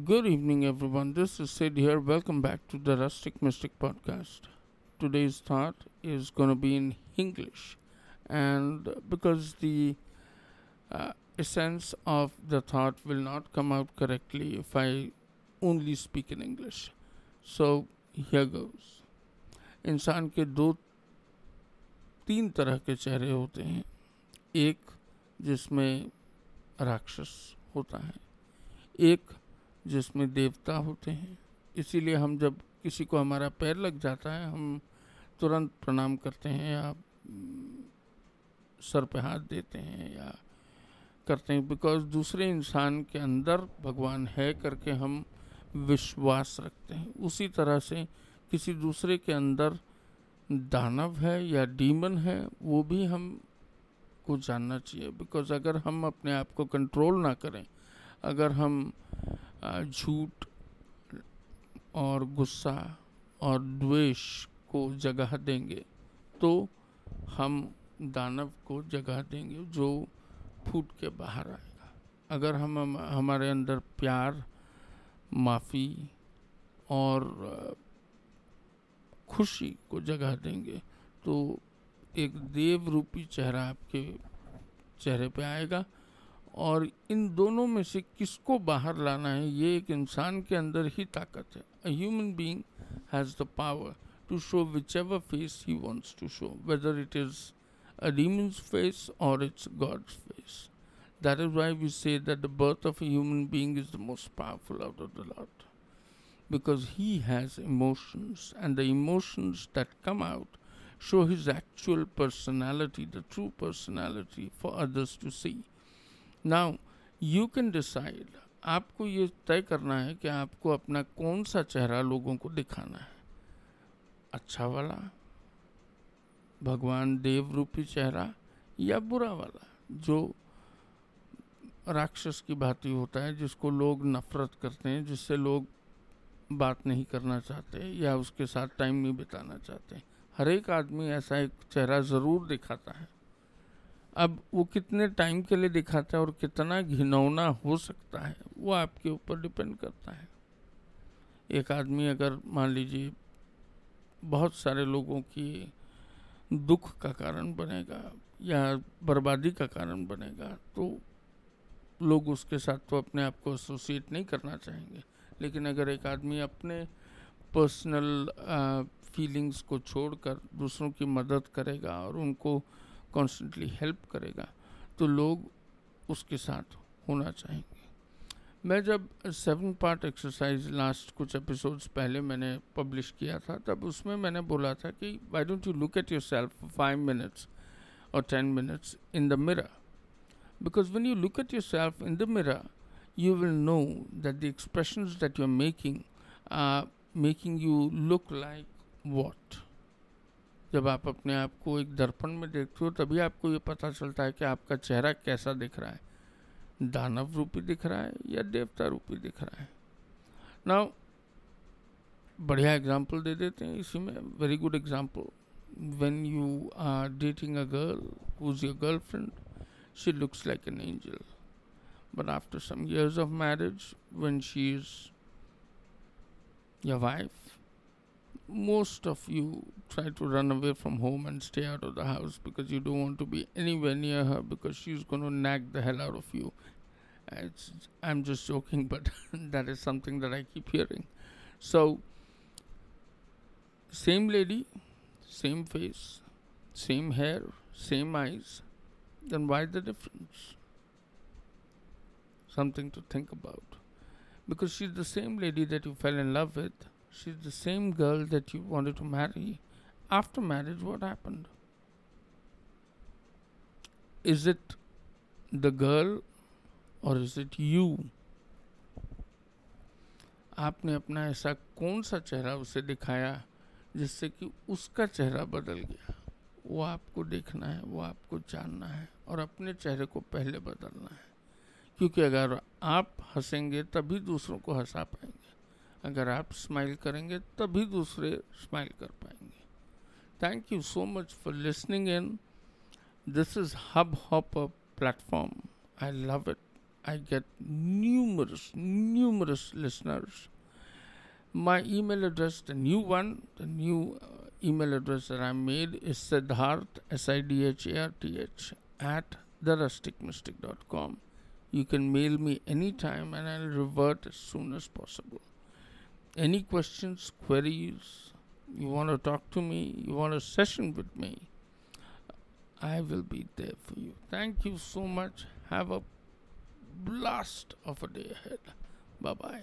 Good evening, everyone. This is Sid here. Welcome back to the Rustic Mystic Podcast. Today's thought is going to be in English, and because the uh, essence of the thought will not come out correctly if I only speak in English. So, here goes. इंसान के दो तीन तरह के चेहरे होते हैं एक जिसमें राक्षस होता है एक जिसमें देवता होते हैं। इसीलिए हम जब किसी को हमारा पैर लग जाता है, हम तुरंत प्रणाम करते हैं या, सर पे हाथ देते हैं या करते हैं। बिकॉज़ दूसरे इंसान के अंदर भगवान है करके हम विश्वास रखते हैं। उसी तरह से किसी दूसरे के अंदर दानव है या डीमन है, वो भी हम को जानना चाहिए। बिकॉज़ अगर हम अपने आप को कंट्रोल ना करें, अगर हम झूठ और गुस्सा और द्वेष को जगह देंगे तो हम दानव को जगह देंगे जो फूट के बाहर आएगा। अगर हम, हम हमारे अंदर प्यार माफ़ी और खुशी को जगह देंगे तो एक देव रूपी चेहरा आपके चेहरे पे आएगा और इन दोनों में से किसको बाहर लाना है ये एक इंसान के अंदर ही ताकत है a human being has the power to show which ever face he wants to show whether it is a demon's face or it's God's face that is why we say that the birth of a being is the most powerful out of the lot because he has emotions, and the emotions that come out show his actual personality, the true personality for others to see. Now, you can decide आपको ये तय करना है कि आपको अपना कौन सा चेहरा लोगों को दिखाना है। अच्छा वाला भगवान देव रूपी चेहरा या बुरा वाला जो राक्षस की भांति होता है जिसको लोग नफरत करते हैं जिससे लोग बात नहीं करना चाहते या उसके साथ टाइम नहीं बिताना चाहते। हर एक आदमी ऐसा एक चेहरा ज़रूर दिखाता है। अब वो कितने टाइम के लिए दिखाता है और कितना घिनौना हो सकता है, वो आपके ऊपर डिपेंड करता है। एक आदमी अगर मान लीजिए बहुत सारे लोगों की दुख का कारण बनेगा या बर्बादी का कारण बनेगा तो लोग उसके साथ तो अपने आप को एसोसिएट नहीं करना चाहेंगे। लेकिन अगर एक आदमी अपने पर्सनल फीलिंग्स को छोड़कर दूसरों की मदद करेगा और उनको कॉन्स्टेंटली हेल्प करेगा तो लोग उसके साथ होना चाहेंगे। मैं जब सेवन पार्ट एक्सरसाइज लास्ट कुछ एपिसोड्स पहले मैंने पब्लिश किया था, तब उसमें मैंने बोला था कि why don't you look at yourself five minutes और ten minutes in the mirror because when you look at yourself in the mirror you will know that the expressions that you're making are making you look like what? जब आप अपने आप को एक दर्पण में देखते हो तभी आपको ये पता चलता है कि आपका चेहरा कैसा दिख रहा है। दानव रूपी दिख रहा है या देवता रूपी दिख रहा है? ना बढ़िया एग्ज़ाम्पल दे देते हैं इसी में। Very good example when you are dating a girl who is your girlfriend she looks like an angel But after some years of marriage, when she's your wife, most of you try to run away from home and stay out of the house because you don't want to be anywhere near her because she's going to nag the hell out of you. It's, I'm just joking, but that is something that I keep hearing. So, same lady, same face, same hair, same eyes, then why the difference? something to think about. Because she's the same lady that you fell in love with, she's the same girl that you wanted to marry. After marriage, what happened? Is it the girl or is it you? आपने अपना ऐसा कौन सा चेहरा उसे दिखाया जिससे कि उसका चेहरा बदल गया वो आपको देखना है वो आपको जानना है और अपने चेहरे को पहले बदलना है क्योंकि अगर आप हंसेंगे तभी दूसरों को हंसा पाएँगे अगर आप स्माइल करेंगे तभी दूसरे स्माइल कर पाएंगे thank you so much for listening in this is Hubhopper platform I love it I get numerous, numerous listeners. My email address, the new one, the new uh, email address that I made is Siddharth, S I D H A R T H, at therusticmystic.com. You can mail me anytime and I'll revert as soon as possible. Any questions, queries, you want to talk to me, you want a session with me, I will be there for you. Thank you so much. Have a blast of a day ahead. Bye bye.